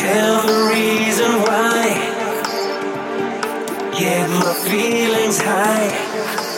tell the reason why. Get my feelings high.